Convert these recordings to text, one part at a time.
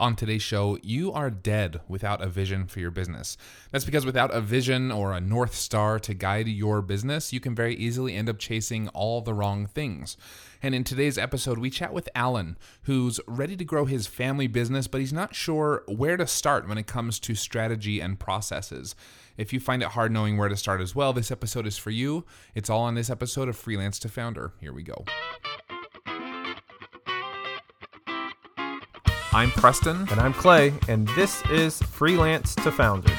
On today's show, you are dead without a vision for your business. That's because without a vision or a North Star to guide your business, you can very easily end up chasing all the wrong things. And in today's episode, we chat with Alan, who's ready to grow his family business, but he's not sure where to start when it comes to strategy and processes. If you find it hard knowing where to start as well, this episode is for you. It's all on this episode of Freelance to Founder. Here we go. I'm Preston. And I'm Clay, and this is Freelance to Founder.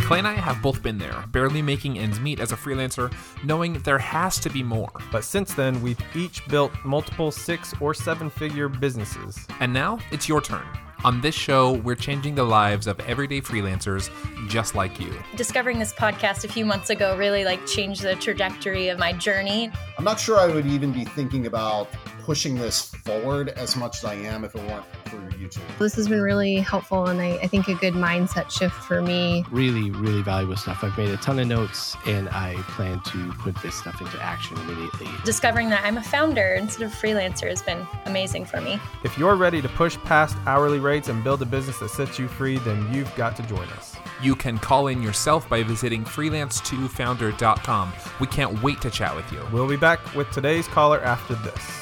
Clay and I have both been there, barely making ends meet as a freelancer, knowing there has to be more. But since then, we've each built multiple six or seven figure businesses. And now it's your turn. On this show, we're changing the lives of everyday freelancers just like you. Discovering this podcast a few months ago really like changed the trajectory of my journey. I'm not sure I would even be thinking about pushing this forward as much as I am if it weren't for YouTube. This has been really helpful and I, I think a good mindset shift for me. Really, really valuable stuff. I've made a ton of notes and I plan to put this stuff into action immediately. Discovering that I'm a founder instead of freelancer has been amazing for me. If you're ready to push past hourly rates and build a business that sets you free, then you've got to join us. You can call in yourself by visiting freelancetofounder.com. We can't wait to chat with you. We'll be back with today's caller after this.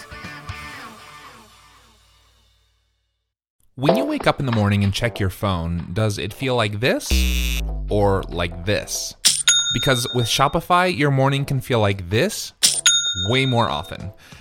When you wake up in the morning and check your phone, does it feel like this or like this? Because with Shopify, your morning can feel like this way more often.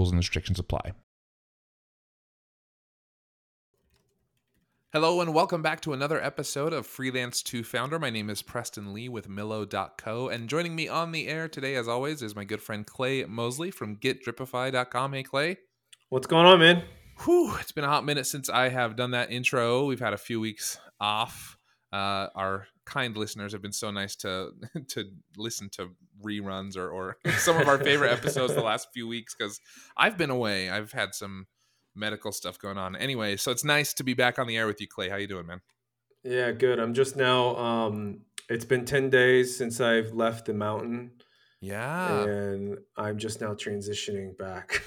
Rules and restrictions apply. Hello and welcome back to another episode of Freelance to Founder. My name is Preston Lee with Millo.co, and joining me on the air today, as always, is my good friend Clay Mosley from GetDripify.com. Hey, Clay. What's going on, man? Whew, it's been a hot minute since I have done that intro. We've had a few weeks off. Uh, our kind listeners have been so nice to to listen to reruns or, or some of our favorite episodes the last few weeks because I've been away. I've had some medical stuff going on. Anyway, so it's nice to be back on the air with you, Clay. How you doing, man? Yeah, good. I'm just now. Um, it's been ten days since I've left the mountain. Yeah, and I'm just now transitioning back.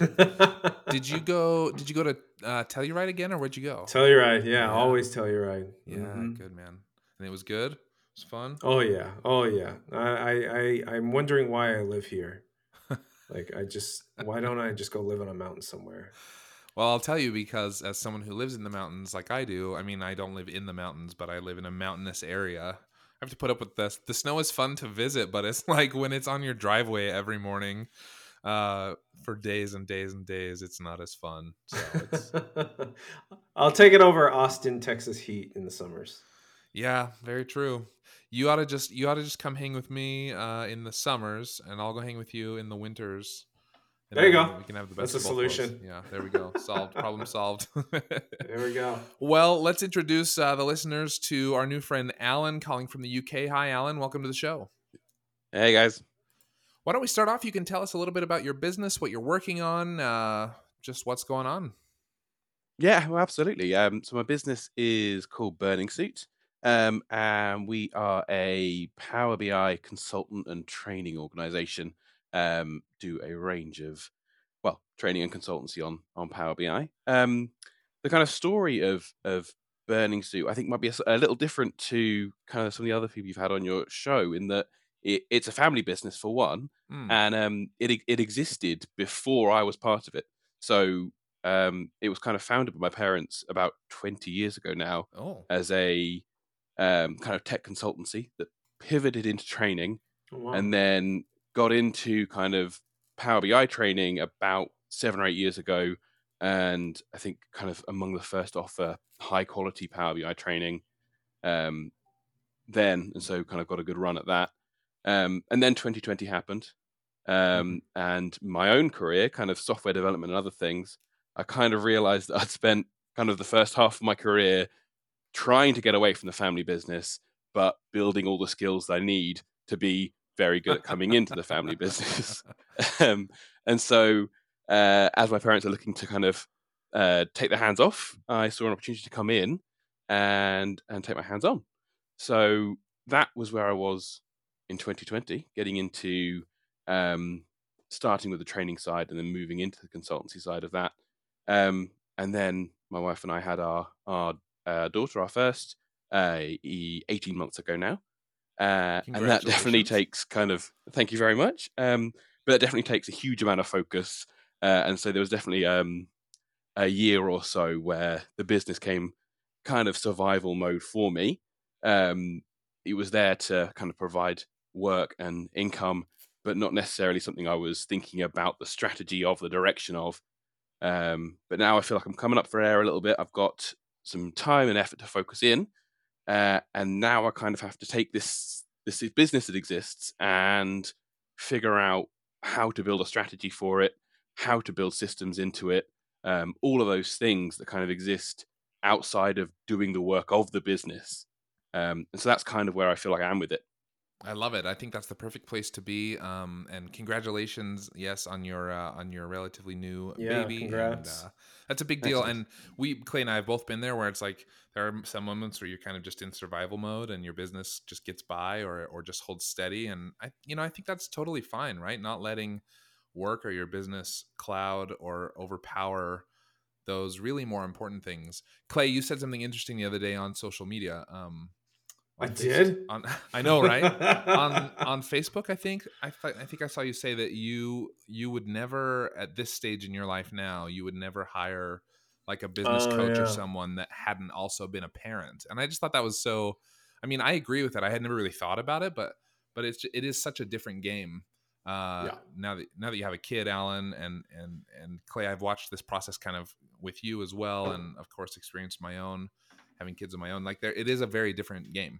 did you go? Did you go to uh, Telluride again, or where'd you go? Telluride, yeah, yeah. always Telluride. Yeah, mm-hmm. good man. And it was good. It was fun. Oh yeah, oh yeah. I I, I I'm wondering why I live here. like I just why don't I just go live on a mountain somewhere? Well, I'll tell you because as someone who lives in the mountains like I do, I mean, I don't live in the mountains, but I live in a mountainous area. I have to put up with this. The snow is fun to visit, but it's like when it's on your driveway every morning uh, for days and days and days, it's not as fun. So I'll take it over Austin, Texas heat in the summers. Yeah, very true. You ought to just you ought to just come hang with me uh, in the summers, and I'll go hang with you in the winters. There you go. We can have the best. That's a solution. Worlds. Yeah, there we go. Solved. Problem solved. there we go. Well, let's introduce uh, the listeners to our new friend Alan, calling from the UK. Hi, Alan. Welcome to the show. Hey guys. Why don't we start off? You can tell us a little bit about your business, what you're working on, uh, just what's going on. Yeah, well, absolutely. Um, so my business is called Burningsuit, um, and we are a Power BI consultant and training organization. Um, do a range of, well, training and consultancy on on Power BI. Um, the kind of story of of Burningsuit, I think, might be a little different to kind of some of the other people you've had on your show, in that it, it's a family business for one, Hmm. and um, it it existed before I was part of it. So um, it was kind of founded by my parents about 20 years ago now Oh. as a um, kind of tech consultancy that pivoted into training Oh, wow. and then got into kind of Power BI training about seven or eight years ago. And I think kind of among the first offer high quality Power BI training um, then. And so kind of got a good run at that. Um, and then 2020 happened. Um, and my own career, kind of software development and other things, I kind of realized that I'd spent kind of the first half of my career trying to get away from the family business, but building all the skills that I need to be very good at coming into the family business. um, and so, uh, as my parents are looking to kind of uh, take their hands off, I saw an opportunity to come in and and take my hands on. So that was where I was in 2020, getting into um, starting with the training side and then moving into the consultancy side of that. Um, and then my wife and I had our our uh, daughter, our first, uh, e- 18 months ago now. Uh, and that definitely takes kind of thank you very much. Um, but that definitely takes a huge amount of focus. Uh, and so there was definitely um, a year or so where the business came kind of survival mode for me. Um, it was there to kind of provide work and income, but not necessarily something I was thinking about the strategy of, the direction of. Um, but now I feel like I'm coming up for air a little bit. I've got some time and effort to focus in, uh, and now I kind of have to take this this business that exists and figure out how to build a strategy for it, how to build systems into it, um, all of those things that kind of exist outside of doing the work of the business. Um, and so that's kind of where I feel like I am with it. I love it. I think that's the perfect place to be. Um, and congratulations, yes, on your uh, on your relatively new Yeah, baby. congrats. And, uh, that's a big deal. Excellent. And we, Clay and I, have both been there, where it's like there are some moments where you're kind of just in survival mode, and your business just gets by, or or just holds steady. And I, you know, I think that's totally fine, right? Not letting work or your business cloud or overpower those really more important things. Clay, you said something interesting the other day on social media. Um, I did? On, I know, right? on on Facebook, I think I I think I saw you say that you you would never at this stage in your life now you would never hire like a business Oh, coach yeah. or someone that hadn't also been a parent. And I just thought that was so. I mean, I agree with that. I had never really thought about it, but but it's it is such a different game. Uh, Yeah. Now that now that you have a kid, Alan and and and Clay, I've watched this process kind of with you as well, and of course experienced my own having kids of my own. Like there, it is a very different game.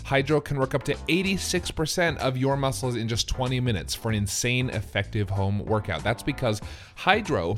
Hydrow can work up to 86% of your muscles in just 20 minutes for an insane effective home workout. That's because Hydrow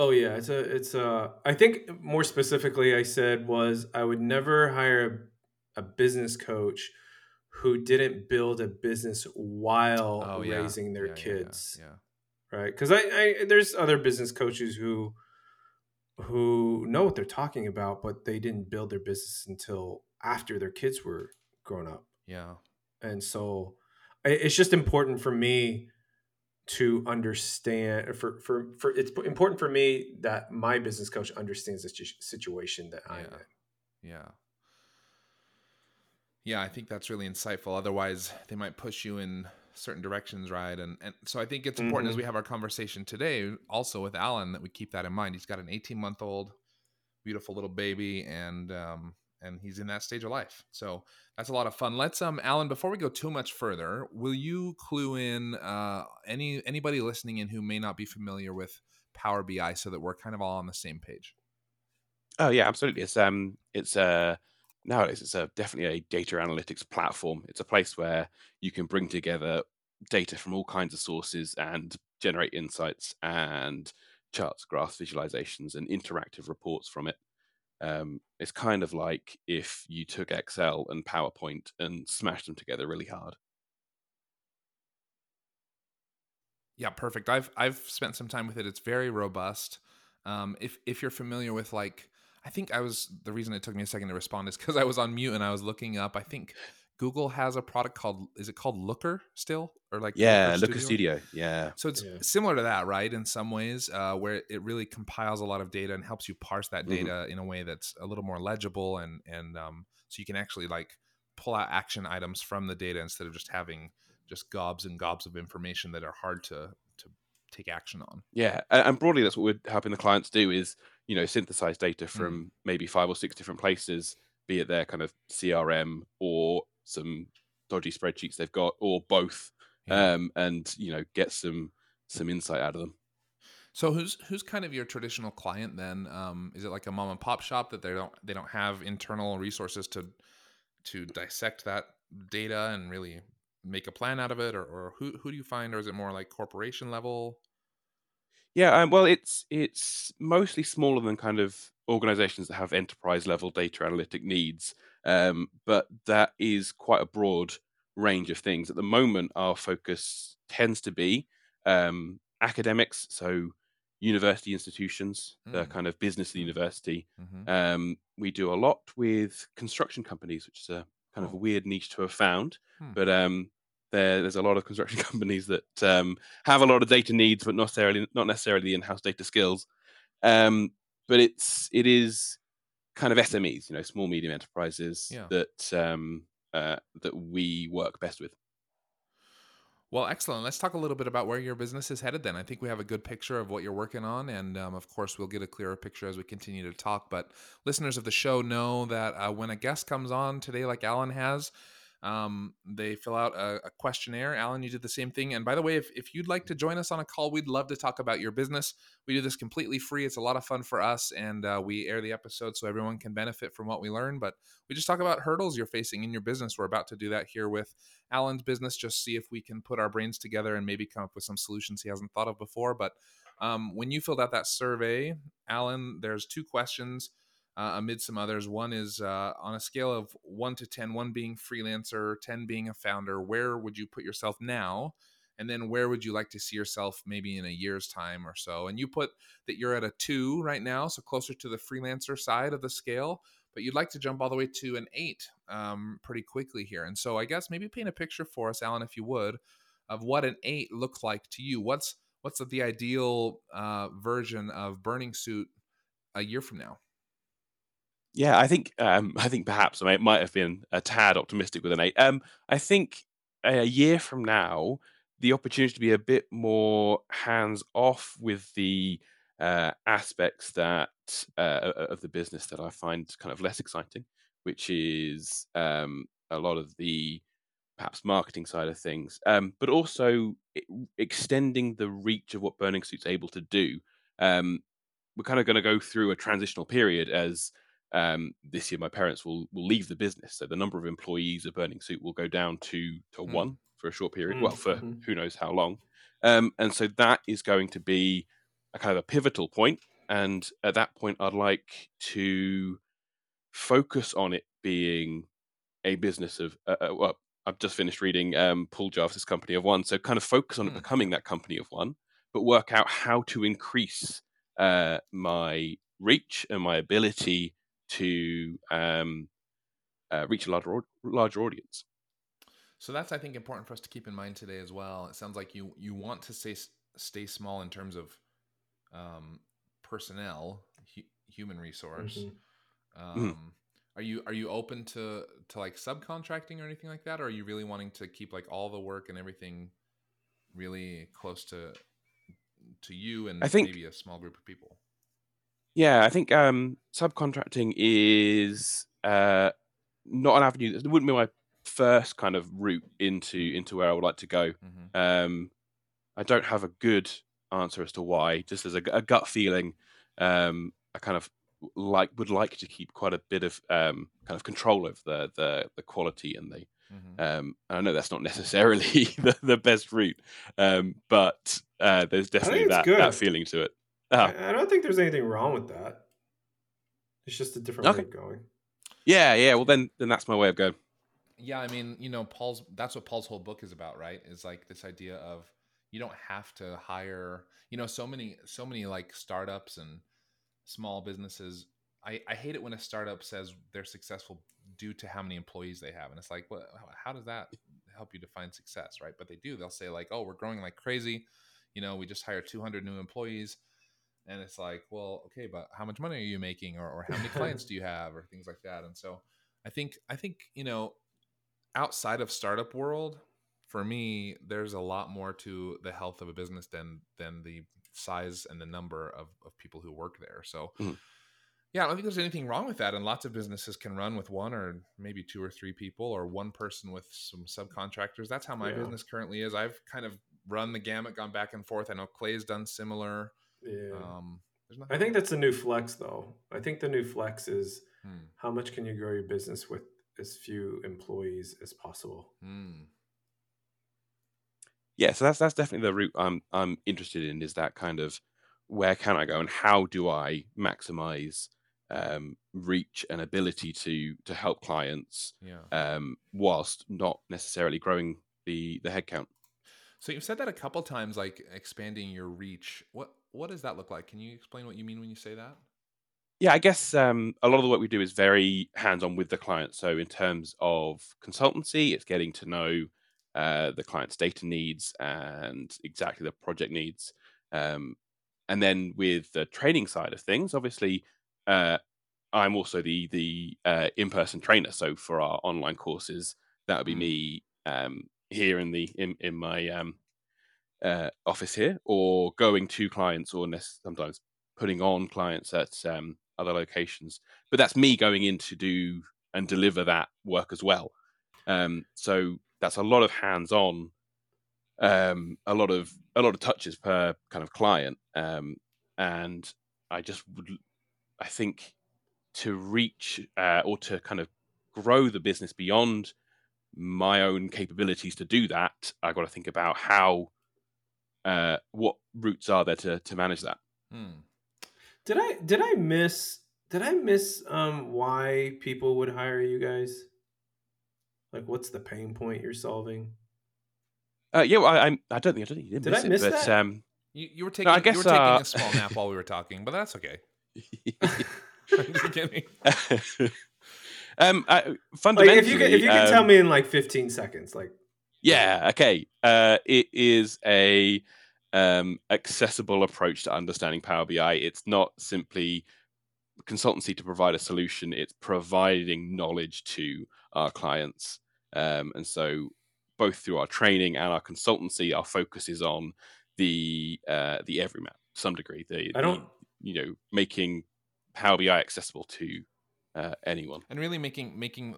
Oh yeah, it's a it's a. I think more specifically, I said was I would never hire a, a business coach who didn't build a business while Oh, yeah. raising their Yeah, kids, Yeah. right? Because I, I there's other business coaches who who know what they're talking about, but they didn't build their business until after their kids were grown up Yeah. and so it's just important for me to understand for for for it's important for me that my business coach understands the situation that I'm Yeah. in. Yeah. Yeah, I think that's really insightful. Otherwise, they might push you in certain directions, right? And and so I think it's important as Mhm. we have our conversation today, also with Alan, that we keep that in mind. He's got an 18 month old, beautiful little baby, and um and he's in that stage of life. So that's a lot of fun. Let's um Alan, before we go too much further, will you clue in uh any anybody listening in who may not be familiar with Power BI so that we're kind of all on the same page? Oh yeah, absolutely. It's um, it's uh, nowadays it's a definitely a data analytics platform. It's a place where you can bring together data from all kinds of sources and generate insights and charts, graphs, visualizations, and interactive reports from it. Um, it's kind of like if you took Excel and PowerPoint and smashed them together really hard. Yeah, perfect. I've I've spent some time with it. It's very robust. Um, if if you're familiar with like, I think I was the reason it took me a second to respond is because I was on mute and I was looking up. I think Google has a product called is it called Looker still or like Yeah, Looker Studio. Yeah, So it's Yeah. similar to that, right? In some ways, uh, where it really compiles a lot of data and helps you parse that Mhm. data in a way that's a little more legible, and and um, so you can actually like pull out action items from the data instead of just having just gobs and gobs of information that are hard to to take action on. yeah, a- and broadly, that's what we're helping the clients do is you know synthesize data Mm. from maybe five or six different places, be it their kind of CRM or some dodgy spreadsheets they've got, or both, Yeah. um, and you know get some some insight out of them. So who's who's kind of your traditional client then? Um, is it like a mom and pop shop that they don't they don't have internal resources to to dissect that data and really make a plan out of it, or, or who who do you find, or is it more like corporation level? Yeah, um, well, it's it's mostly smaller than kind of organizations that have enterprise level data analytic needs, um, but that is quite a broad range of things. At the moment, our focus tends to be um, academics, so university institutions, the Mm. kind of business of the university. Mm-hmm. Um, we do a lot with construction companies, which is a kind of Oh. a weird niche to have found, Hmm. but um, there, there's a lot of construction companies that um, have a lot of data needs, but not necessarily not necessarily the in-house data skills. Um, but it's it is kind of SMEs, you know, small medium enterprises Yeah. that um, uh, that we work best with. Well, excellent. Let's talk a little bit about where your business is headed then. I think we have a good picture of what you're working on. And um, of course, we'll get a clearer picture as we continue to talk. But listeners of the show know that uh, when a guest comes on today, like Alan has, um, they fill out a, a questionnaire. Alan, you did the same thing. And by the way, if, if you'd like to join us on a call, we'd love to talk about your business. We do this completely free. It's a lot of fun for us. And uh, we air the episode so everyone can benefit from what we learn. But we just talk about hurdles you're facing in your business. We're about to do that here with Alan's business, just see if we can put our brains together and maybe come up with some solutions he hasn't thought of before. But um, when you filled out that survey, Alan, there's two questions uh, amid some others. One is uh, on a scale of one to 10, one being freelancer, 10 being a founder, where would you put yourself now? And then where would you like to see yourself maybe in a year's time or so? And you put that you're at a two right now, so closer to the freelancer side of the scale but you'd like to jump all the way to an eight um, pretty quickly here. And so I guess maybe paint a picture for us, Alan, if you would, of what an eight looks like to you. What's what's the ideal uh, version of Burningsuit a year from now? Yeah, I think um, I think perhaps I might have been a tad optimistic with an eight. Um, I think a year from now, the opportunity to be a bit more hands off with the uh, aspects that uh, of the business that I find kind of less exciting, which is um, a lot of the perhaps marketing side of things, um, but also extending the reach of what Burningsuit's able to do. Um, we're kind of going to go through a transitional period as um, this year my parents will will leave the business, so the number of employees of Burningsuit will go down to to mm. one for a short period. Mm. Well, for mm-hmm. who knows how long, um, and so that is going to be a kind of a pivotal point. And at that point, I'd like to focus on it being a business of uh, uh, well, I've just finished reading um, Paul Jarvis's Company of One, so kind of focus on mm. becoming that company of one, but work out how to increase uh, my reach and my ability to um, uh, reach a larger larger audience. So that's I think important for us to keep in mind today as well. It sounds like you you want to stay stay small in terms of um, personnel, hu- human resource. Mm-hmm. Um, mm. Are you are you open to to like subcontracting or anything like that, or are you really wanting to keep like all the work and everything really close to to you and I think, maybe a small group of people? Yeah, I think um, subcontracting is uh, not an avenue. It wouldn't be my first kind of route into into where I would like to go. Mm-hmm. Um, I don't have a good answer as to why. Just as a, a gut feeling, um, I kind of like would like to keep quite a bit of um, kind of control of the the, the quality and the. Mm-hmm. Um, I know that's not necessarily the, the best route, um, but uh, there's definitely that, that feeling to it. Uh-huh. I, I, don't think there's anything wrong with that. It's just a different okay. way of going. Yeah, yeah. Well, then, then that's my way of going. Yeah, I mean, you know, Paul's. That's what Paul's whole book is about, right? Is like this idea of you don't have to hire. You know, so many, so many like startups and small businesses. I, I hate it when a startup says they're successful due to how many employees they have, and it's like, what? How does that help you define success, right? But they do. They'll say like, oh, we're growing like crazy. You know, we just hired 200 new employees and it's like well okay but how much money are you making or, or how many clients do you have or things like that? And so i think i think you know outside of startup world for me there's a lot more to the health of a business than than the size and the number of, of people who work there. So mm-hmm. yeah i don't think there's anything wrong with that and lots of businesses can run with one or maybe two or three people or one person with some subcontractors. That's how my yeah. business currently is. I've kind of run the gamut gone back and forth. I know clay's done similar yeah. Um, I think that's the new flex, though. I think the new flex is hmm. how much can you grow your business with as few employees as possible. Hmm. Yeah, so that's that's definitely the route I'm I'm interested in. Is that kind of where can I go and how do I maximize um, reach and ability to to help clients, yeah. um, whilst not necessarily growing the the headcount. So you've said that a couple times, like expanding your reach. What what does that look like? Can you explain what you mean when you say that? Yeah, I guess um, a lot of the work we do is very hands-on with the client. So in terms of consultancy, it's getting to know uh, the client's data needs and exactly the project needs. Um, and then with the training side of things, obviously, uh, I'm also the the uh, in-person trainer. So for our online courses, that would be mm. me um, here in the in in my um, uh, office here, or going to clients, or sometimes putting on clients at um, other locations. But that's me going in to do and deliver that work as well. Um, so that's a lot of hands-on, um, a lot of a lot of touches per kind of client, um, and I just would, I think, to reach uh, or to kind of grow the business beyond my own capabilities to do that, I got to think about how uh, what routes are there to to manage that. Hmm. Did I did I miss did I miss um, why people would hire you guys? Like, what's the pain point you're solving? Uh, yeah, well, I, I, I don't think I don't think you did, did miss I miss it, but that? um, you, you were taking no, I guess, you were taking uh... a small nap while we were talking, but that's okay. um, I, fundamentally, like if you can, if you could um, tell me in like 15 seconds, like Yeah. Okay. Uh, it is a um, accessible approach to understanding Power BI. It's not simply consultancy to provide a solution. It's providing knowledge to our clients, um, and so both through our training and our consultancy, our focus is on the uh, the everyman to some degree. The, I don't. The, you know, making Power BI accessible to uh, anyone, and really making making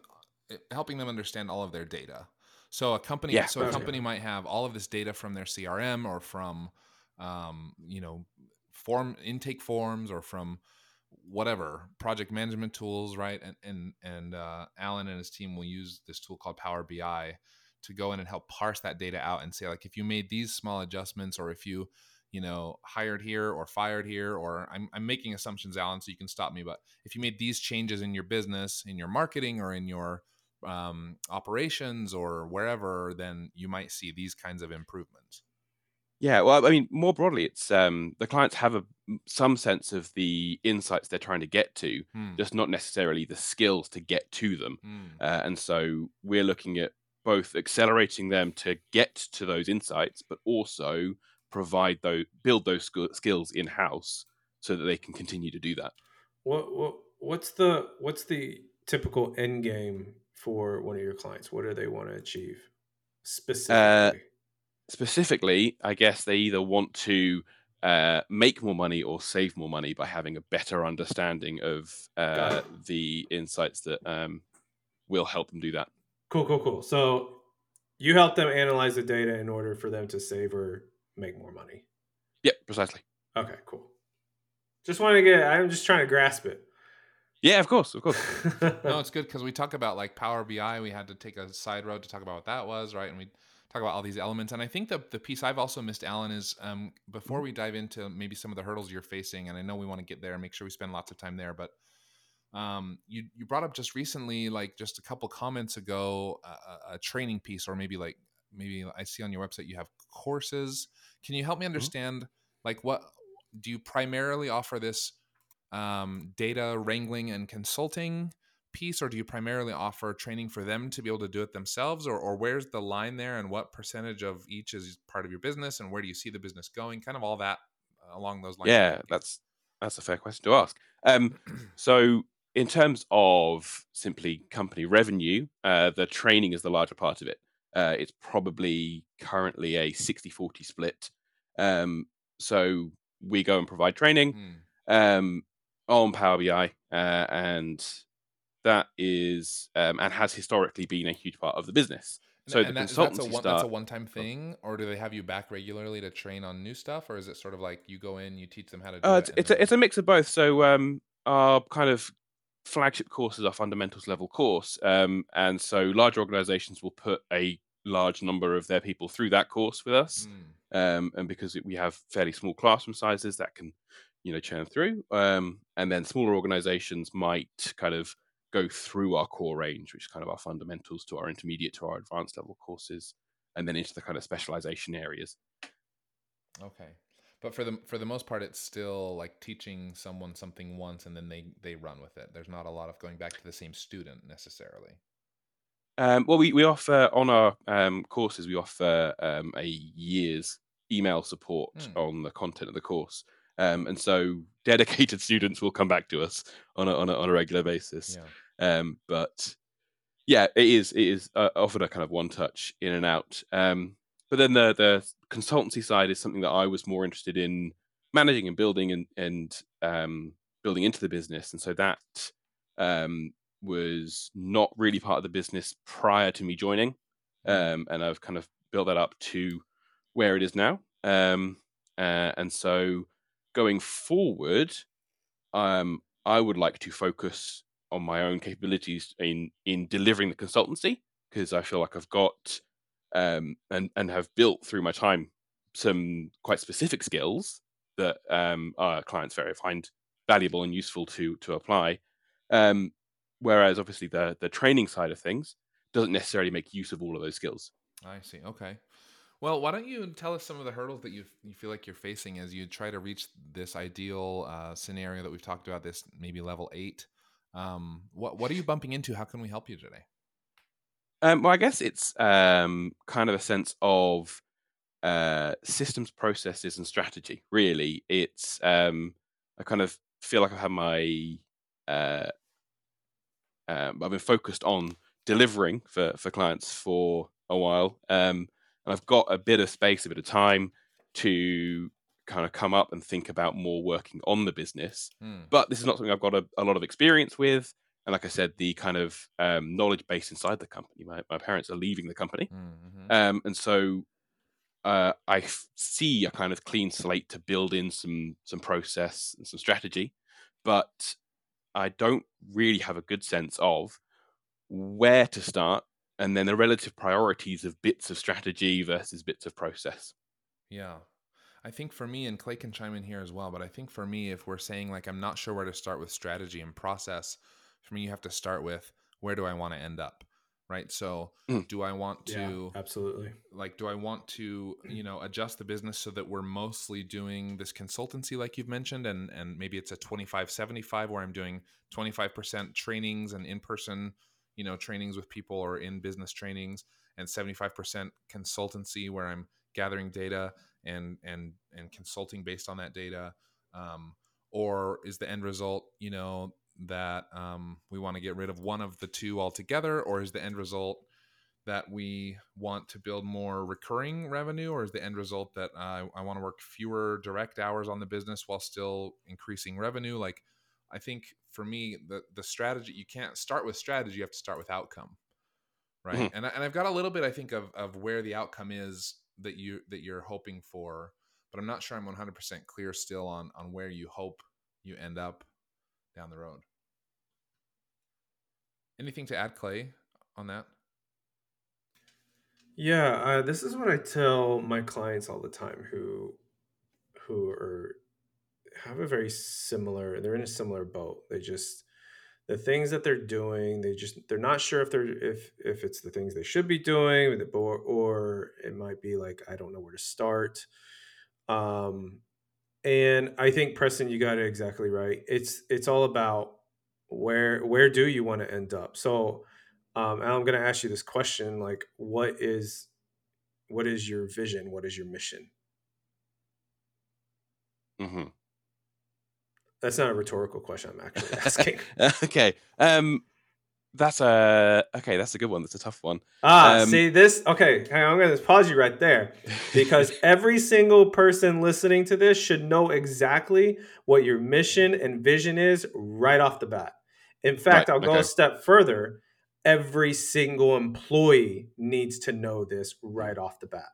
uh, helping them understand all of their data. So a company, Yeah, so a okay. company might have all of this data from their CRM or from, um, you know, form intake forms or from whatever project management tools, right? And and and uh, Alan and his team will use this tool called Power BI to go in and help parse that data out and say like if you made these small adjustments or if you you know hired here or fired here or I'm, I'm making assumptions alan so you can stop me but if you made these changes in your business in your marketing or in your um, operations or wherever then you might see these kinds of improvements Yeah, well, I mean, more broadly, it's um, the clients have a some sense of the insights they're trying to get to, Hmm. just not necessarily the skills to get to them. Hmm. Uh, and so we're looking at both accelerating them to get to those insights, but also provide those build those sk- skills in house so that they can continue to do that. What what what's the what's the typical end game for one of your clients? What do they want to achieve specifically? Specifically, I guess they either want to uh, make more money or save more money by having a better understanding of uh, the insights that um, will help them do that. cool, cool, cool. So you help them analyze the data in order for them to save or make more money. Yep, precisely. Okay, cool. Just want to get. I'm just trying to grasp it. Yeah, of course, of course. no it's good because we talk about like power bi we had to take a side road to talk about what that was right? And we talk about all these elements. And i think the, the piece i've also missed alan is um, before we dive into maybe some of the hurdles you're facing and i know we want to get there and make sure we spend lots of time there but um, you, you brought up just recently like just a couple comments ago a, a training piece or maybe like maybe i see on your website you have courses. Can you help me understand like what do you primarily offer this um, data wrangling and consulting piece or do you primarily offer training for them to be able to do it themselves or, or where's the line there and what percentage of each is part of your business and where do you see the business going kind of all that uh, along those lines yeah, that's that's a fair question to ask. Um, so, in terms of simply company revenue, uh, the training is the larger part of it. Uh, it's probably currently a 60-40 split. Um, so we go and provide training Hmm. um, on Power BI, uh, and that is um, and has historically been a huge part of the business. And- So and the that- that's a consultancy one, that's a one-time thing or do they have you back regularly to train on new stuff or is it sort of like you go in you teach them how to do Uh, it it's a, it's a mix of both. So um, our kind of flagship course is our fundamentals level course, um, and so large organisations will put a large number of their people through that course with us, Hmm. um, and because we have fairly small classroom sizes, that can you know churn through, um, and then smaller organisations might kind of go through our core range, which is kind of our fundamentals to our intermediate to our advanced level courses, and then into the kind of specialisation areas. Okay. But for the for the most part, it's still like teaching someone something once and then they they run with it. There's not a lot of going back to the same student necessarily. Um, well, we, we offer on our um, courses, we offer um, a year's email support Hmm. on the content of the course. Um, and so dedicated students will come back to us on a, on a, on a regular basis. Yeah. Um, but yeah, it is it is uh, offered a kind of one touch in and out. Um, but then the the consultancy side is something that I was more interested in managing and building and and um, building into the business, and so that um, was not really part of the business prior to me joining, um, and I've kind of built that up to where it is now. Um, uh, and so going forward, um, I would like to focus on my own capabilities in in delivering the consultancy because I feel like I've got um, and and have built through my time some quite specific skills that um, our clients very find valuable and useful to to apply. Um, whereas obviously the the training side of things doesn't necessarily make use of all of those skills. I see. Okay. Well, why don't you tell us some of the hurdles that you you feel like you're facing as you try to reach this ideal uh, scenario that we've talked about, this maybe level eight. Um, what what are you bumping into? How can we help you today? Um, well, I guess it's um, kind of a sense of uh, systems, processes, and strategy. Really, it's um, I kind of feel like I've had my uh, um, I've been focused on delivering for for clients for a while, um, and I've got a bit of space, a bit of time to kind of come up and think about more working on the business. Hmm. But this is not something I've got a, a lot of experience with. And like I said, the kind of um, knowledge base inside the company. My, my parents are leaving the company, Mhm. um, and so uh, I f- see a kind of clean slate to build in some some process and some strategy, but I don't really have a good sense of where to start, and then the relative priorities of bits of strategy versus bits of process. Yeah. I think for me, and Clay can chime in here as well, but I think for me, if we're saying like I'm not sure where to start with strategy and process, for me, you have to start with where do I want to end up? Right. So Mm. do I want to absolutely. like do I want to, you know, adjust the business so that we're mostly doing this consultancy like you've mentioned and and maybe it's a 25 75 where I'm doing 25% trainings and in-person, you know, trainings with people or in business trainings and 75% consultancy where I'm gathering data and and and consulting based on that data um, or is the end result you know that um, we want to get rid of one of the two altogether or is the end result that we want to build more recurring revenue or is the end result that uh, i want to work fewer direct hours on the business while still increasing revenue? Like i think for me the the strategy you can't start with strategy you have to start with outcome right? Mhm. and, I, and i've got a little bit i think of, of where the outcome is that you that you're hoping for but i'm not sure i'm 100% clear still on on where you hope you end up down the road. Anything to add clay on that? Yeah, uh, this is what I tell my clients all the time who who are have a very similar they're in a similar boat. They just the things that they're doing, they just they're not sure if they're if if it's the things they should be doing or or it might be like I don't know where to start. Um and I think Preston you got it exactly right. It's it's all about where where do you want to end up? So um, I'm going to ask you this question: like, what is what is your vision? What is your mission? hmm That's not a rhetorical question. I'm actually asking. okay. Um, that's a okay. That's a good one. That's a tough one. ah, Um, see this? Okay, hang on, I'm going to pause you right there because every single person listening to this should know exactly what your mission and vision is right off the bat. In fact, Right, I'll go okay. a step further. Every single employee needs to know this right off the bat.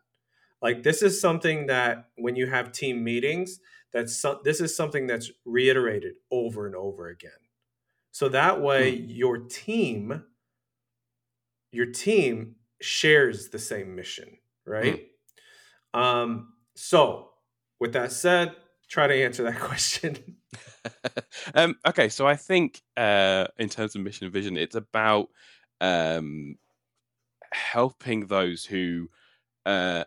Like this is something that when you have team meetings, that's so, this is something that's reiterated over and over again. So that way your team your team shares the same mission, right? Um so with that said, try to answer that question. um, okay, so I think uh, in terms of mission and vision, it's about um, helping those who uh,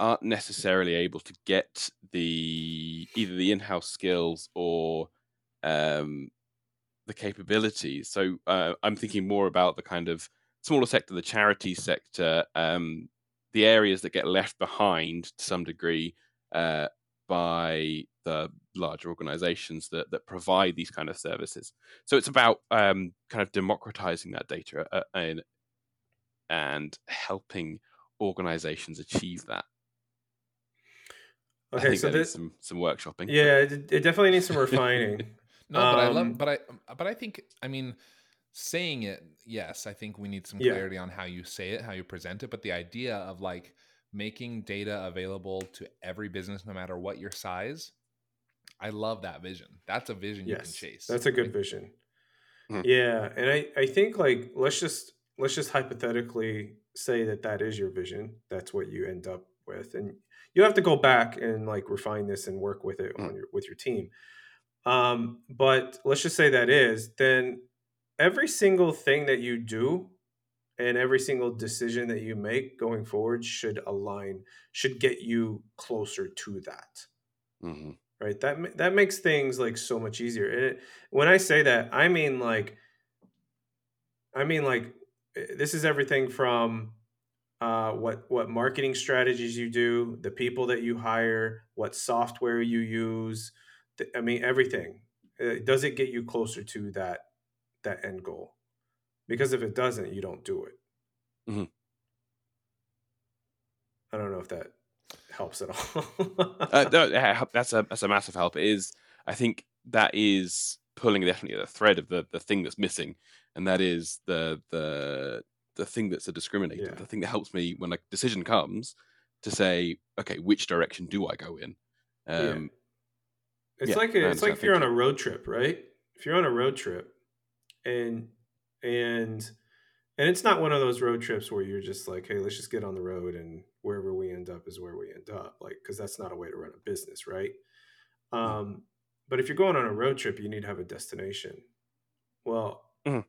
aren't necessarily able to get the either the in-house skills or um, the capabilities. So uh, I'm thinking more about the kind of smaller sector, the charity sector, um, the areas that get left behind to some degree uh, by the larger organizations that, that provide these kind of services. So it's about um, kind of democratizing that data uh, and, and helping organizations achieve that. I Okay, think so that this some some workshopping. yeah, it, it definitely needs some refining. No, but I Um, love, but I, but I think, I mean, saying it, yes, I think we need some Yeah. clarity on how you say it, how you present it. But the idea of like making data available to every business, no matter what your size, I love that vision. That's a vision you can chase. that's a good right? vision. Mhm. Yeah, and I I think like let's just let's just hypothetically say that that is your vision. That's what you end up with, and you have to go back and like refine this and work with it on your with your team. Um, but let's just say that is then every single thing that you do and every single decision that you make going forward should align should get you closer to that Mhm. right that that makes things like so much easier and it, when i say that i mean like i mean like eh, this is everything from uh, what what marketing strategies you do, the people that you hire, what software you use. th- I mean, everything. Uh, Does it get you closer to that that end goal? Because if it doesn't, you don't do it. Mhm. I don't know if that helps at all. uh, no, yeah, that's a that's a massive help. It is. I think that is pulling definitely the thread of the the thing that's missing, and that is the the the thing that's a discriminator. Yeah. The thing that helps me when a decision comes to say, okay, which direction do I go in? Yeah. Um, It's Yeah, like a, it's like if you're on a road trip, right? If you're on a road trip, and and and it's not one of those road trips where you're just like, hey, let's just get on the road and wherever we end up is where we end up, like because that's not a way to run a business, right? Um, but if you're going on a road trip, you need to have a destination. Well, Mhm.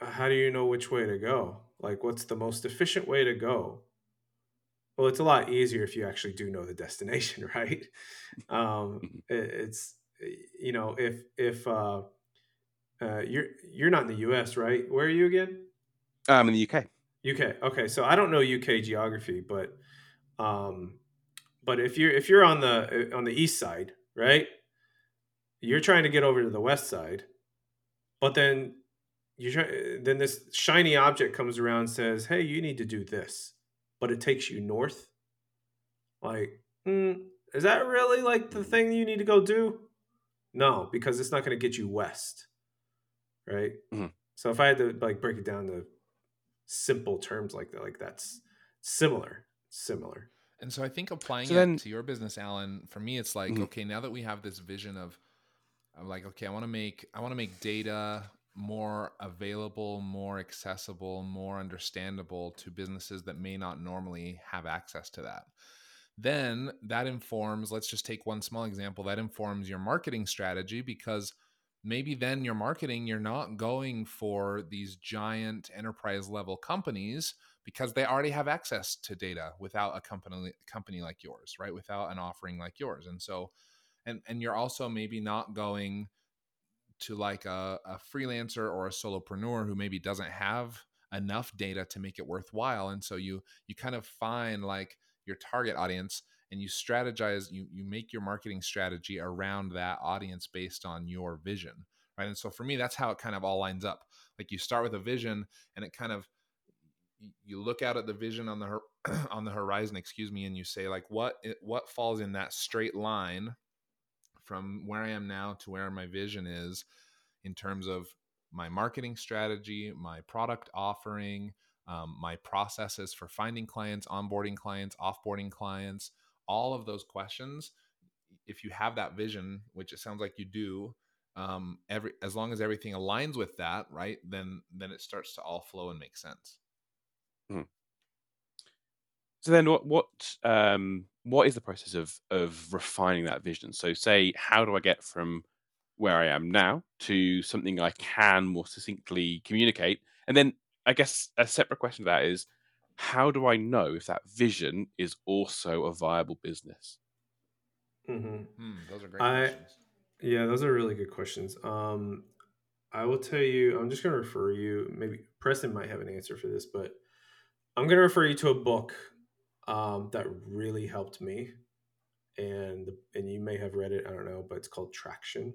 How do you know which way to go? Like, what's the most efficient way to go? Well, it's a lot easier if you actually do know the destination, right? Um, Mhm. it's you know if if uh, uh, you're you're not in the U.S. right? Where are you again? I'm in the UK. UK. Okay, so I don't know UK geography, but um, but if you're if you're on the on the east side, right? You're trying to get over to the west side, but then you try then this shiny object comes around and says, "Hey, you need to do this," but it takes you north. Like, mm, is that really like the thing you need to go do? No, because it's not going to get you west, right? Mhm. So if I had to like break it down to simple terms like that, like that's similar, similar. And so I think applying So it to your business, Alan, for me, it's like, Mhm. okay, now that we have this vision of, I'm like, okay, I want to make, I want to make data more available, more accessible, more understandable to businesses that may not normally have access to that. Then that informs, let's just take one small example, that informs your marketing strategy because maybe then your marketing, you're not going for these giant enterprise level companies because they already have access to data without a company company like yours right without an offering like yours and so and and you're also maybe not going to like a, a freelancer or a solopreneur who maybe doesn't have enough data to make it worthwhile and so you you kind of find like your target audience and you strategize you you make your marketing strategy around that audience based on your vision right? And so for me that's how it kind of all lines up. Like you start with a vision and it kind of you look out at the vision on the on the horizon excuse me and you say like what what falls in that straight line from where i am now to where my vision is in terms of my marketing strategy my product offering um, my processes for finding clients onboarding clients offboarding clients all of those questions. If you have that vision which it sounds like you do um, every as long as everything aligns with that right then then it starts to all flow and make sense So then, what what um, what is the process of of refining that vision? So, say, how do I get from where I am now to something I can more succinctly communicate? And then, I guess a separate question to that is, how do I know if that vision is also a viable business? hmm Hmm, those are great I- questions Yeah, those are really good questions. Um, I will tell you, I'm just going to refer you. Maybe Preston might have an answer for this, but I'm going to refer you to a book um, that really helped me, and and you may have read it. I don't know, but it's called Traction.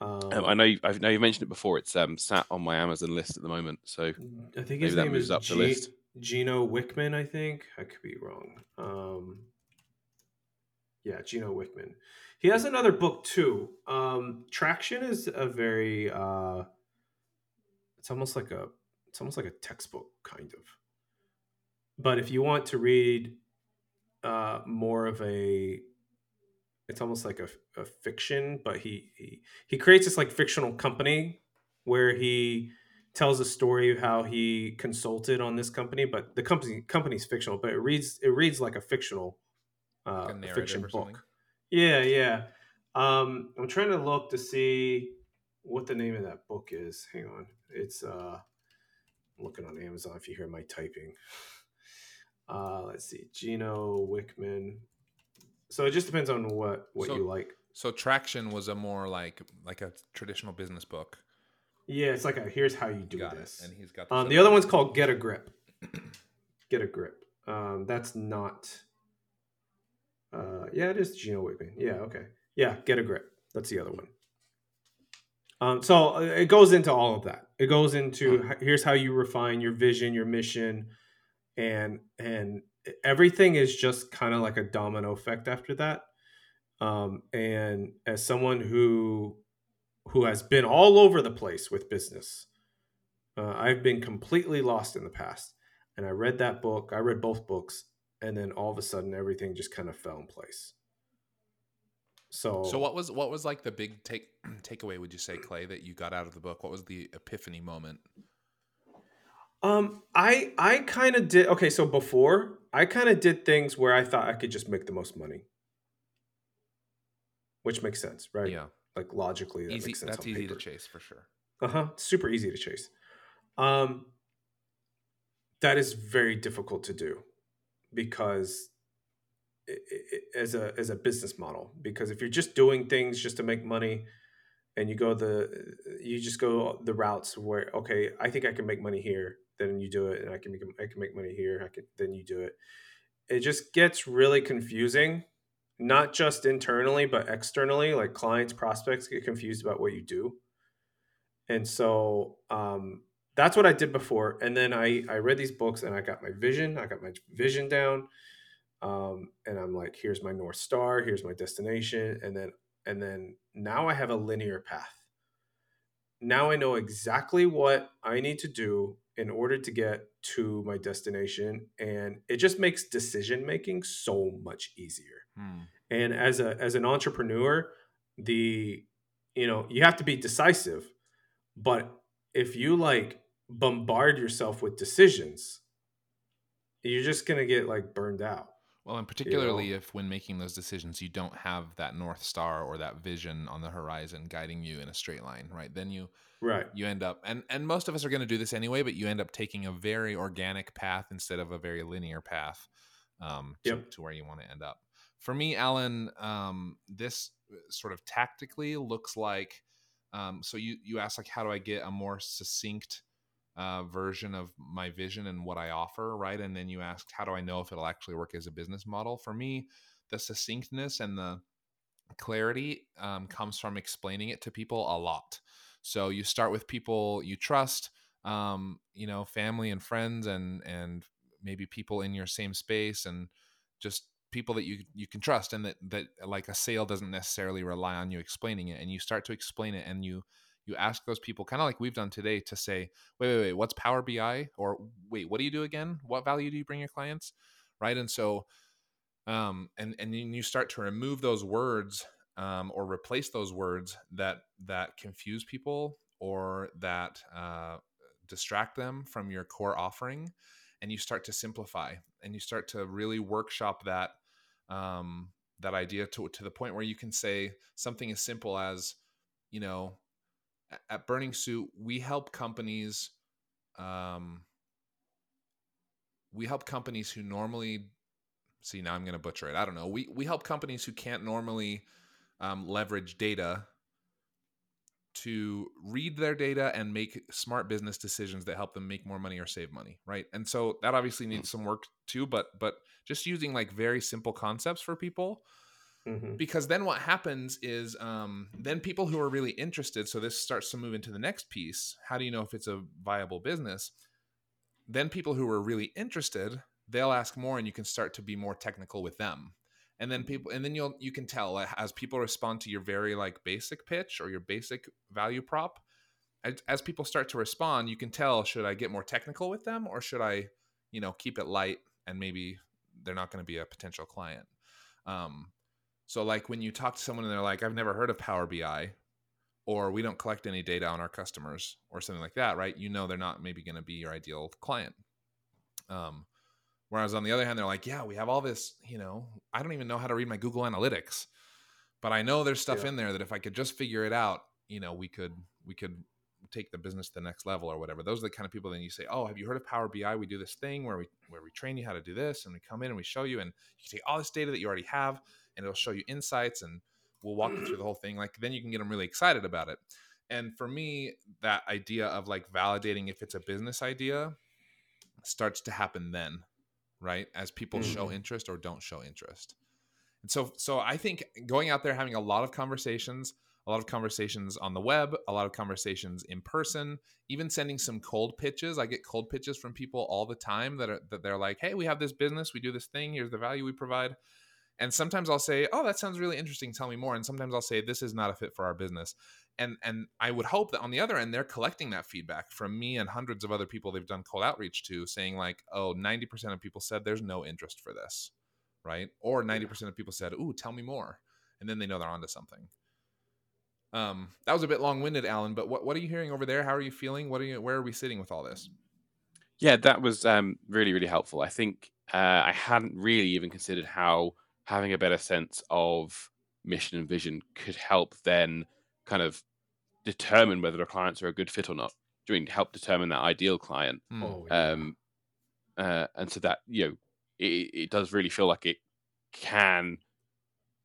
Um, Um, I know you, I know you mentioned it before. It's um, sat on my Amazon list at the moment. So, I think his name is up the list. Gino Wickman. I think I could be wrong. Um, yeah, Gino Wickman. He has another book too. Um, Traction is a very. Uh, it's almost like a. It's almost like a textbook kind of. But if you want to read uh, more of a, it's almost like a, a fiction. But he, he he creates this like fictional company where he tells a story of how he consulted on this company, but the company company's fictional, but it reads it reads like a fictional uh, Like a fiction book. Yeah, yeah. Um, I'm trying to look to see what the name of that book is. Hang on, it's uh, I'm looking on Amazon. If you hear my typing, uh, let's see, Gino Wickman. So it just depends on what what So- you like. so traction was a more like like a traditional business book Yeah, it's like a here's how you do Got this. it. And he's got Um, the other one's called Get a Grip. Get a Grip. Um, that's not. Uh, yeah, it is Gino Wickman. Yeah, okay. Yeah, Get a Grip. That's the other one. Um, so uh, it goes into all of that. It goes into here's how you refine your vision, your mission, and and everything is just kind of like a domino effect after that. Um, and as someone who who has been all over the place with business, uh, I've been completely lost in the past. And I read that book. I read both books, and then all of a sudden, everything just kind of fell in place. So, So what was what was like the big take takeaway? Would you say, Clay, that you got out of the book? What was the epiphany moment? Um, I I kind of did okay. So before I kind of did things where I thought I could just make the most money, which makes sense, right? Yeah, Like logically, that easy. makes sense. That's easy to chase for sure. Uh huh. Super easy to chase. Um, that is very difficult to do because i i as a as a business model, because if you're just doing things just to make money, and you go the you just go the routes where okay, I think I can make money here, then you do it, and I can make I can make money here, I can then you do it. It just gets really confusing, not just internally but externally. Like clients, prospects get confused about what you do and so um, that's what I did before. And then I I read these books and I got my vision. I got my vision down, um, and I'm like, here's my north star. Here's my destination. And then and then now I have a linear path. Now I know exactly what I need to do in order to get to my destination, and it just makes decision making so much easier Hmm. and as a as an entrepreneur the you know you have to be decisive but if you like bombard yourself with decisions you're just gonna get like burned out Well, and particularly if when making those decisions, you don't have that north star or that vision on the horizon guiding you in a straight line, right? Then you right you end up and and most of us are going to do this anyway, but you end up taking a very organic path instead of a very linear path um, to, Yep. to where you want to end up. For me, Alan, um, this sort of tactically looks like. Um, so you you asked like, how do I get a more succinct uh, version of my vision and what I offer, right? And then you asked, how do I know if it'll actually work as a business model? For me, the succinctness and the clarity um, comes from explaining it to people a lot. So you start with people you trust, um, you know, family and friends, and and maybe people in your same space, and just people that you you can trust, and that that like a sale doesn't necessarily rely on you explaining it, and you start to explain it, and you you ask those people kind of like we've done today to say, wait, wait, wait, what's Power BI, or wait, what do you do again? What value do you bring your clients, right? And so um, and and then you start to remove those words um, or replace those words that that confuse people or that uh, distract them from your core offering, and you start to simplify and you start to really workshop that um, that idea to to the point where you can say something as simple as, you know, at Burningsuit we help companies. Um, we help companies who normally see now i'm going to butcher it i don't know we we help companies who can't normally um, leverage data to read their data and make smart business decisions that help them make more money or save money right and so that obviously needs some work too but but just using like very simple concepts for people hmm because then what happens is um, then people who are really interested so this starts to move into the next piece how do you know if it's a viable business? Then people who are really interested they'll ask more and you can start to be more technical with them. And then people and then you'll you can tell as people respond to your very like basic pitch or your basic value prop as, as people start to respond you can tell should i get more technical with them or should i you know keep it light and maybe they're not going to be a potential client? Um, so like when you talk to someone and they're like i've never heard of power bi or we don't collect any data on our customers or something like that right you know they're not maybe going to be your ideal client. Um, whereas on the other hand they're like yeah we have all this you know i don't even know how to read my google analytics but i know there's stuff Yeah. in there that if i could just figure it out you know we could we could take the business to the next level or whatever. Those are the kind of people then you say oh have you heard of power bi we do this thing where we where we train you how to do this and we come in and we show you and you can take all this data that you already have and it'll show you insights and we'll walk you through the whole thing like then you can get them really excited about it And for me, that idea of like validating if it's a business idea starts to happen then, right? As people show Mhm. interest or don't show interest. And so so I think going out there having a lot of conversations, a lot of conversations on the web, a lot of conversations in person, even sending some cold pitches. I get cold pitches from people all the time that are that they're like, "Hey, we have this business, we do this thing, here's the value we provide." And sometimes I'll say, "Oh, that sounds really interesting, tell me more." And sometimes I'll say, "This is not a fit for our business." And and I would hope that on the other end they're collecting that feedback from me and hundreds of other people they've done cold outreach to saying like, "Oh, 90% of people said there's no interest for this." Right? Or 90% of people said, "Ooh, tell me more." And then they know they're onto something. Um, that was a bit long-winded, Alan. But what what are you hearing over there? How are you feeling? What are you? Where are we sitting with all this? Yeah, that was um, really, really helpful. I think uh, I hadn't really even considered how having a better sense of mission and vision could help then kind of determine whether the clients are a good fit or not. Do you mean help determine that ideal client? Hmm. Oh, yeah. Um, uh, and so that you know, it, it does really feel like it can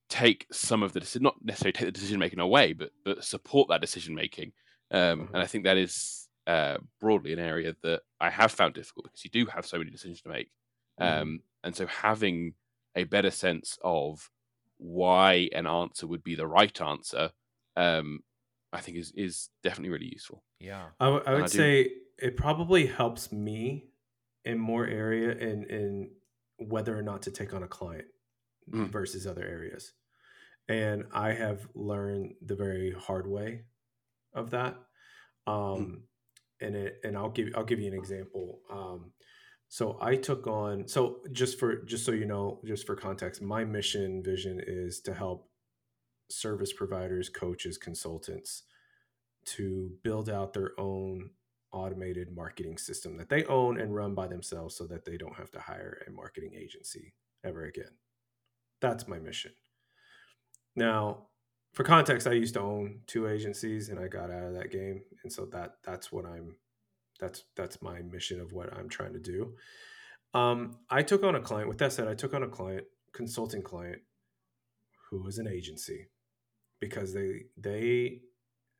take some of the decision, not necessarily take the decision making away, but but support that decision making. Um, Mhm. And I think that is uh, broadly an area that I have found difficult because you do have so many decisions to make. Mhm. Um, and so having a better sense of why an answer would be the right answer, um, I think is is definitely really useful. Yeah. I would- I And would I do- say it probably helps me in more area in in whether or not to take on a client Mm. versus other areas. And I have learned the very hard way of that. Um and it and I'll give I'll give you an example. Um so I took on so just for just so you know, just for context, my mission vision is to help service providers, coaches, consultants to build out their own automated marketing system that they own and run by themselves so that they don't have to hire a marketing agency ever again. That's my mission. Now, for context, I used to own two agencies and I got out of that game. And so that that's what I'm that's that's my mission of what I'm trying to do. Um, I took on a client, with that said, I took on a client, consulting client, who was an agency because they they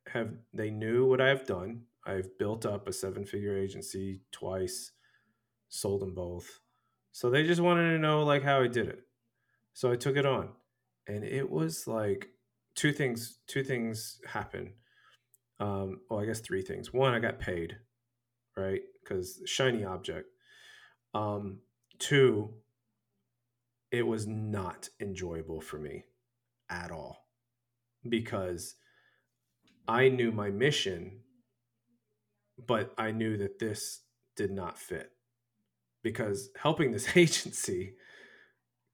have they knew what I've done. I've built up a seven figure agency twice, sold them both. So they just wanted to know like how I did it. So I took it on. And it was like two things two things happened. Um, well, I guess three things. One, I got paid, right? Because shiny object. Um, two, it was not enjoyable for me at all because I knew my mission, but I knew that this did not fit because helping this agency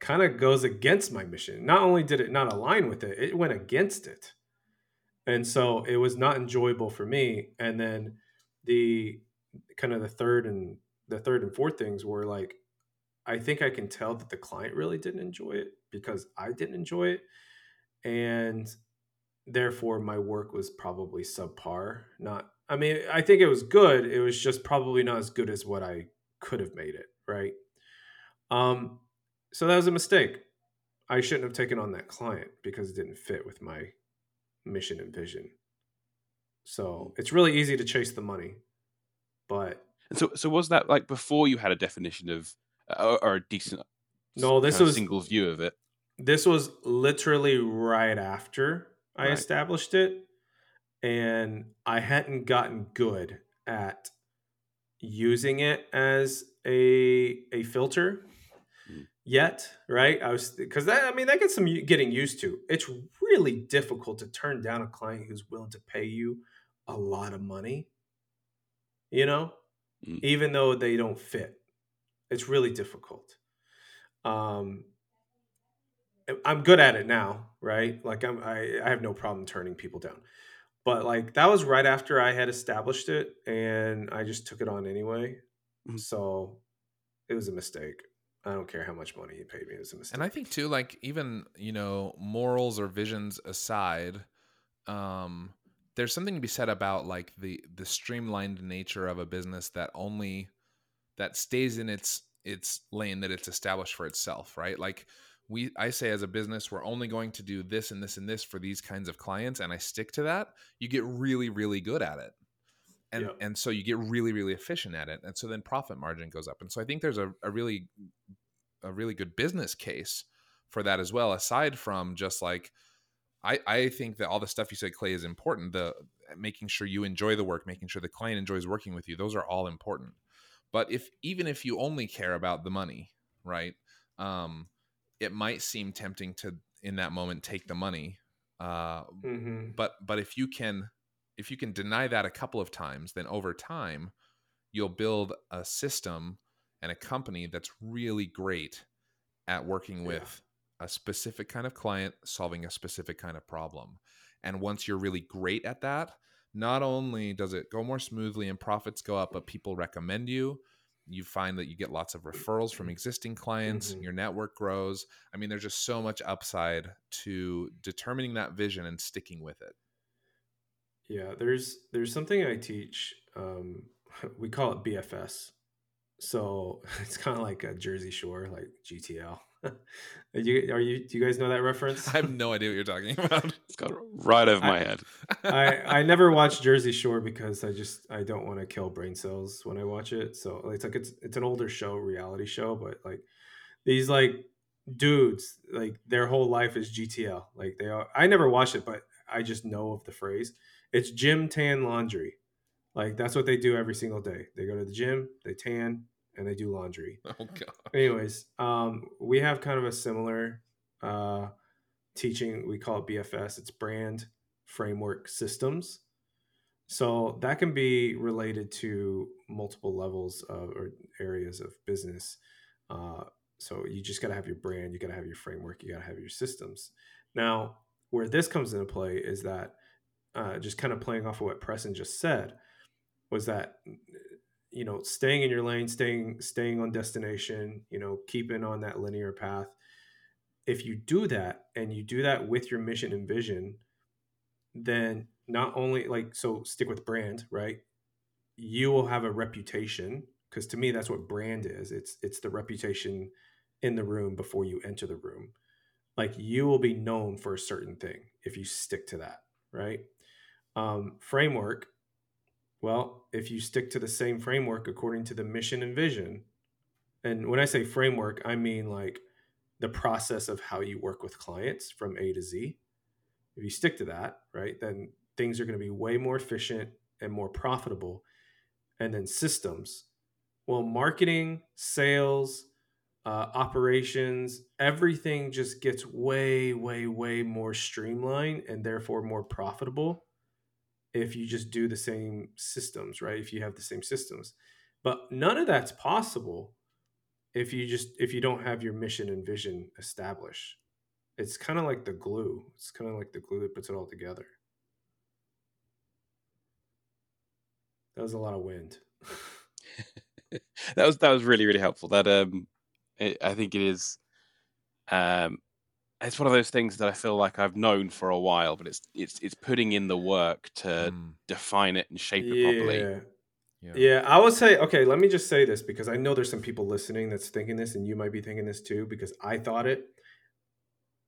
kind of goes against my mission. Not only did it not align with it, it went against it. And so it was not enjoyable for me. And then the kind of the third and the third and fourth things were like, I think I can tell that the client really didn't enjoy it because I didn't enjoy it. And therefore my work was probably subpar. Not I mean, I think it was good. It was just probably not as good as what I could have made it, right? Um so that was a mistake. I shouldn't have taken on that client because it didn't fit with my mission and vision. So it's really easy to chase the money, but And so, so was that like before you had a definition of uh, or, or a decent No, this was- single view of it? this was literally right after I Right. established it, and I hadn't gotten good at using it as a a filter Mm. yet. Right? I was because that I mean that gets some getting used to. It's really difficult to turn down a client who's willing to pay you a lot of money. You know, Mm. even though they don't fit, it's really difficult. Um, I'm good at it now, right? Like I'm, I, I have no problem turning people down. But like that was right after I had established it, and I just took it on anyway. Mhm. So it was a mistake. I don't care how much money you paid me; it was a mistake. And I think too, like even you know morals or visions aside, um, there's something to be said about like the the streamlined nature of a business that only that stays in its its lane that it's established for itself, right? Like we I say as a business we're only going to do this and this and this for these kinds of clients and I stick to that, you get really really good at it. And Yep. and so you get really really efficient at it and so then profit margin goes up. And so I think there's a, a really a really good business case for that as well aside from just like I, I think that all the stuff you said, Clay, is important. The making sure you enjoy the work, making sure the client enjoys working with you, those are all important. But if even if you only care about the money, right? Um, it might seem tempting to in that moment take the money. Uh, hmm but but if you can if you can deny that a couple of times, then over time you'll build a system and a company that's really great at working with a specific kind of client solving a specific kind of problem. And once you're really great at that, not only does it go more smoothly and profits go up, but people recommend you. You find that you get lots of referrals from existing clients, Mhm. your network grows. I mean, there's just so much upside to determining that vision and sticking with it. Yeah, there's there's something I teach. Um, we call it BFS. So it's kind of like a Jersey Shore, like GTL. are you are you do you guys know that reference? I have no idea what you're talking about. It's got right over my I- head. I I never watched Jersey Shore because I just I don't want to kill brain cells when I watch it. So it's like it's it's an older show, reality show, but like these like dudes, like their whole life is GTL. Like they are. I never watched it, but I just know of the phrase. It's gym tan laundry. Like that's what they do every single day. They go to the gym, they tan, and they do laundry. Oh god. anyways um we have kind of a similar uh teaching we call it bfs it's brand framework systems. So that can be related to multiple levels of or areas of business. Uh so you just got to have your brand you got to have your framework you got to have your systems. Now where this comes into play is that uh, just kind of playing off of what preston just said was that you know staying in your lane staying staying on destination you know keeping on that linear path. If you do that and you do that with your mission and vision then not only like so stick with brand right? You will have a reputation because to me that's what brand is. It's it's the reputation in the room before you enter the room. Like you will be known for a certain thing if you stick to that right? Um, framework well, if you stick to the same framework according to the mission and vision, and when I say framework, I mean like the process of how you work with clients from A to Z. If you stick to that, right, then things are going to be way more efficient and more profitable. And then systems, well, marketing, sales, uh, operations, everything just gets way, way, way more streamlined and therefore more profitable if you just do the same systems, right? If you have the same systems. But none of that's possible if you just if you don't have your mission and vision established. It's kind of like the glue. It's kind of like the glue that puts it all together. That was a lot of wind. that was that was really really helpful. That um, it, I think it is. Um, it's one of those things that I feel like I've known for a while, but it's it's it's putting in the work to Mm, define it and shape it properly. yeah. yeah. Yeah, I would say okay. Let me just say this because I know there's some people listening that's thinking this, and you might be thinking this too because I thought it.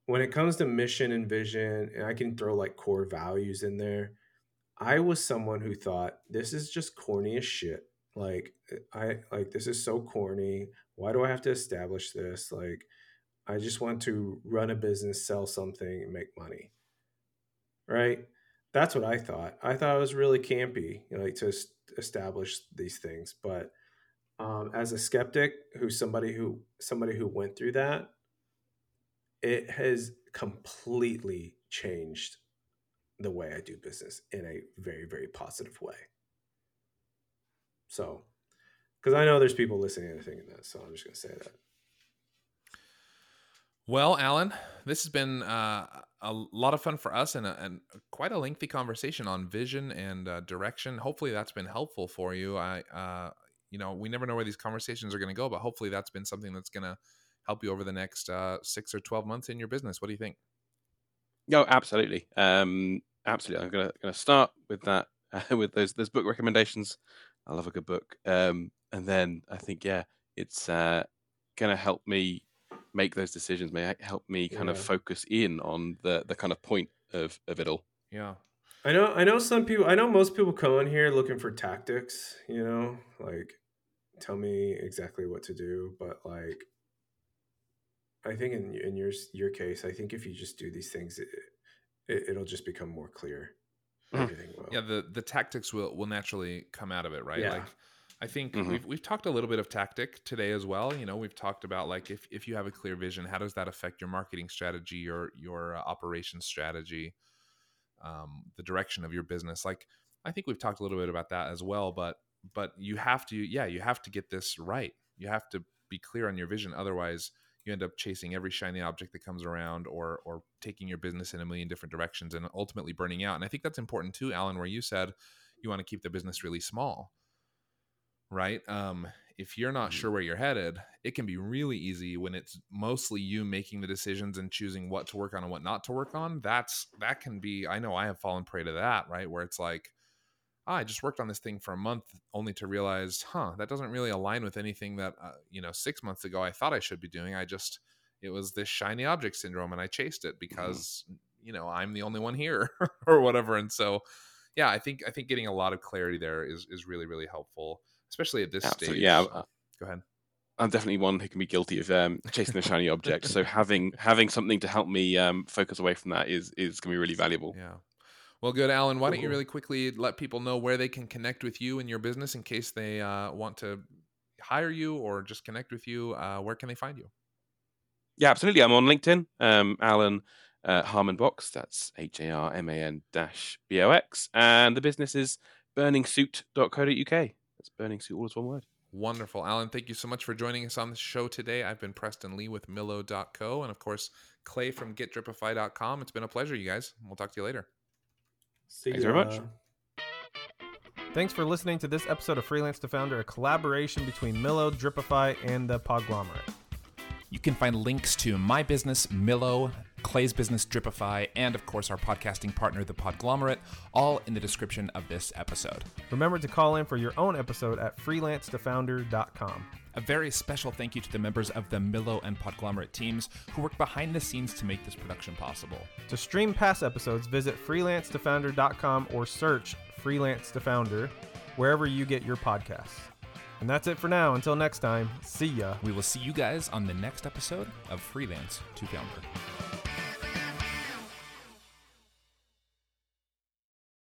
When it comes to mission and vision, and I can throw like core values in there, I was someone who thought this is just corny as shit. Like I like this is so corny. Why do I have to establish this? Like I just want to run a business, sell something, and make money. Right? That's what I thought. I thought it was really campy, you know, like to establish these things. But um, as a skeptic, who's somebody who somebody who went through that, it has completely changed the way I do business in a very, very positive way. So, because I know there's people listening and thinking that, so I'm just going to say that. Well, Alan, this has been uh, a lot of fun for us and, a, and quite a lengthy conversation on vision and uh, direction. Hopefully, that's been helpful for you. I, uh, you know, we never know where these conversations are going to go, but hopefully, that's been something that's going to help you over the next uh, six or twelve months in your business. What do you think? No, absolutely, um, absolutely. I'm gonna gonna start with that with those those book recommendations. I love a good book, um, and then I think yeah, it's uh, gonna help me make those decisions, may help me kind of focus in on the the kind of point of of it all. Yeah. I know I know some people I know most people come in here looking for tactics, you know, like tell me exactly what to do, but like I think in in your your case, I think if you just do these things it, it it'll just become more clear. Mhm. Everything will. Yeah, the the tactics will will naturally come out of it, right? Yeah. Like I think Mhm. we've we've talked a little bit of tactic today as well. You know, we've talked about like if if you have a clear vision, how does that affect your marketing strategy, your your uh, operations strategy, um, the direction of your business? Like I think we've talked a little bit about that as well. But but you have to, yeah, you have to get this right. You have to be clear on your vision. Otherwise, you end up chasing every shiny object that comes around or or taking your business in a million different directions and ultimately burning out and i think that's important too alan where you said you want to keep the business really small right? Um if you're not sure where you're headed it can be really easy when it's mostly you making the decisions and choosing what to work on and what not to work on. That's that can be i know i have fallen prey to that right? Where it's like "Ah, I just worked on this thing for a month only to realize, huh, that doesn't really align with anything that, uh, you know, six months ago I thought I should be doing. I just, it was this shiny object syndrome and I chased it because, you know, I'm the only one here or whatever. And so, yeah, I think, I think getting a lot of clarity there is, is really, really helpful, especially at this Absolutely, stage. yeah. uh, Go ahead. I'm definitely one who can be guilty of um, chasing the shiny object. So having having something to help me um, focus away from that is is going to be really valuable. Yeah. Well, good, Alan. Why don't you really quickly let people know where they can connect with you and your business in case they uh, want to hire you or just connect with you? Uh, where can they find you? Yeah, absolutely. I'm on LinkedIn. Um, Alan uh, Harman Box. That's H A R M A N dash B O X, and the business is burningsuit.co.uk. That's burning suit all as one word. Wonderful. Alan, thank you so much for joining us on the show today. I've been Preston Lee with Millo.co and, of course, Clay from GetDripify.com. It's been a pleasure, you guys. We'll talk to you later. See Thanks very much. Thanks for listening to this episode of Freelance to Founder, a collaboration between Millo, Dripify, and the Podglomerate. You can find links to my business, Millo, Clay's business, Dripify, and of course our podcasting partner, The Podglomerate, all in the description of this episode. Remember to call in for your own episode at freelancetofounder.com. A very special thank you to the members of the Millo and Podglomerate teams who work behind the scenes to make this production possible. To stream past episodes, visit freelancetofounder.com or search Freelance to Founder wherever you get your podcasts. And that's it for now. Until next time, see ya. We will see you guys on the next episode of Freelance to Founder.